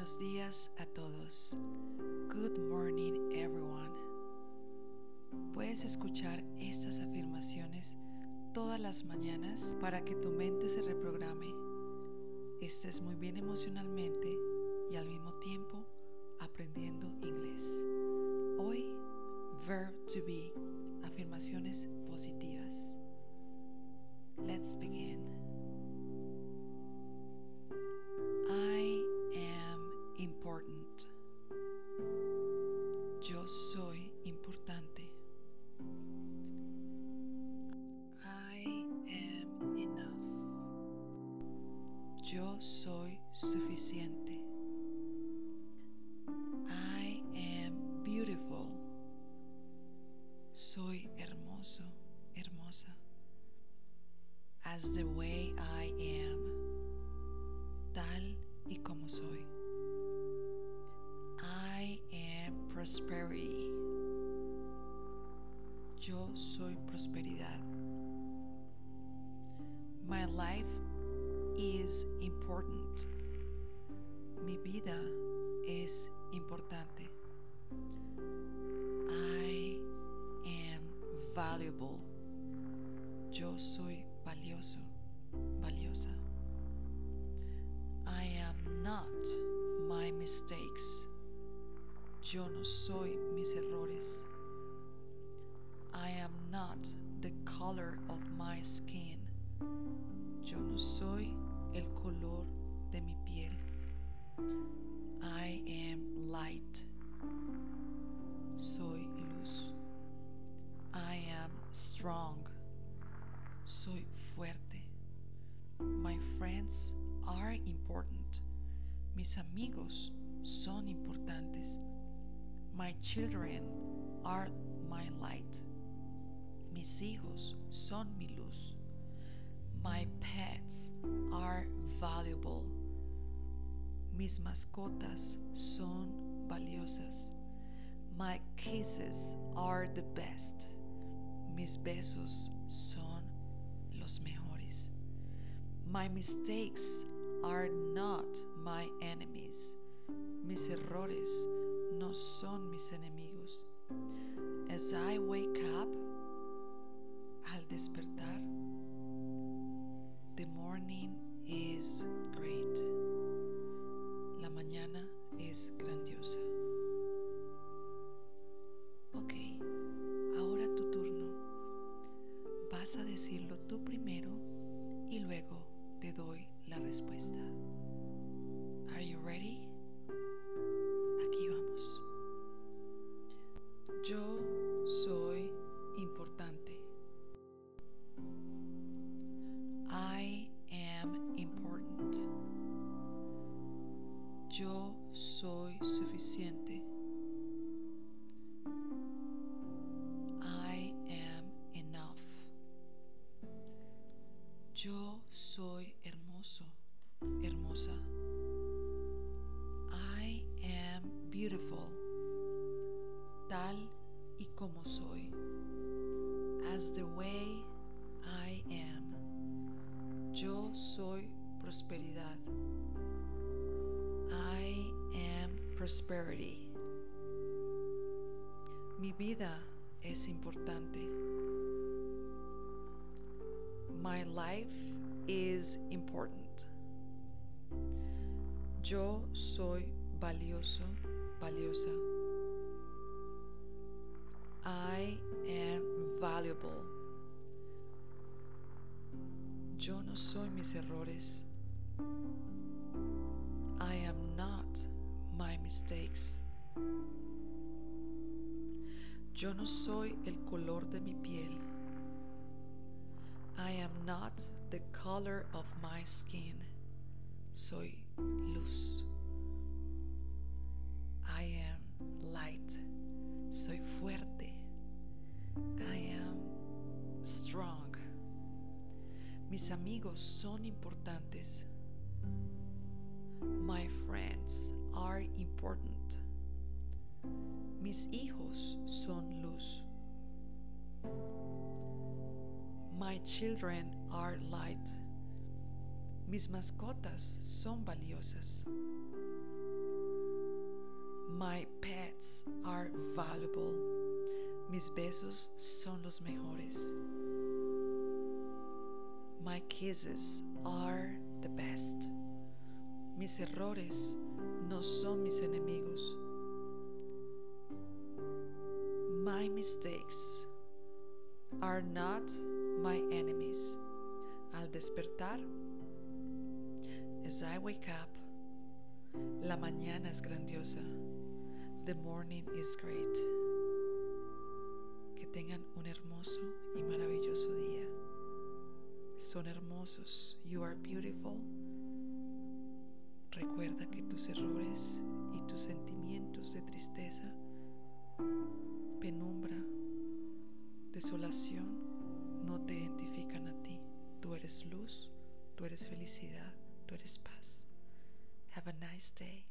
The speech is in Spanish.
Buenos días a todos. Good morning everyone. Puedes escuchar estas afirmaciones todas las mañanas para que tu mente se reprograme, estés muy bien emocionalmente y al mismo tiempo aprendiendo inglés. Hoy, verb to be, afirmaciones positivas. Yo soy importante. I am enough. Yo soy suficiente. I am beautiful. Soy hermoso, hermosa. As the way I am. Tal y como soy. Prosperity. Yo soy prosperidad. My life is important. Mi vida es importante. I am valuable. Yo soy valioso, valiosa. I am not my mistakes. Yo no soy mis errores. I am not the color of my skin. Yo no soy el color de mi piel. I am light. Soy luz. I am strong. Soy fuerte. My friends are important. Mis amigos son importantes. Children are my light. Mis hijos son mi luz. My pets are valuable. Mis mascotas son valiosas. My kisses are the best. Mis besos son los mejores. My mistakes are not my enemies. Mis errores no son mis enemigos. As I wake up, al despertar, the morning is great. La mañana es grandiosa. Ok, ahora tu turno. Vas a decirlo tú primero y luego te doy la respuesta. Are you ready? Suficiente. I am enough. Yo soy hermoso, hermosa. I am beautiful. Tal y como soy. As the way I am. Yo soy prosperidad. Prosperity. Mi vida es importante. My life is important. Yo soy valioso, valiosa. I am valuable. Yo no soy mis errores. I am mistakes. Yo no soy el color de mi piel. I am not the color of my skin. Soy luz. I am light. Soy fuerte. I am strong. Mis amigos son importantes. Are important. Mis hijos son luz. My children are light. Mis mascotas son valiosas. My pets are valuable. Mis besos son los mejores. My kisses are the best. Mis errores no son mis enemigos. My mistakes are not my enemies. Al despertar, as I wake up, la mañana es grandiosa. The morning is great. Que tengan un hermoso y maravilloso día. Son hermosos. You are beautiful. Recuerda que tus errores y tus sentimientos de tristeza, penumbra, desolación no te identifican a ti. Tú eres luz, tú eres felicidad, tú eres paz. Have a nice day.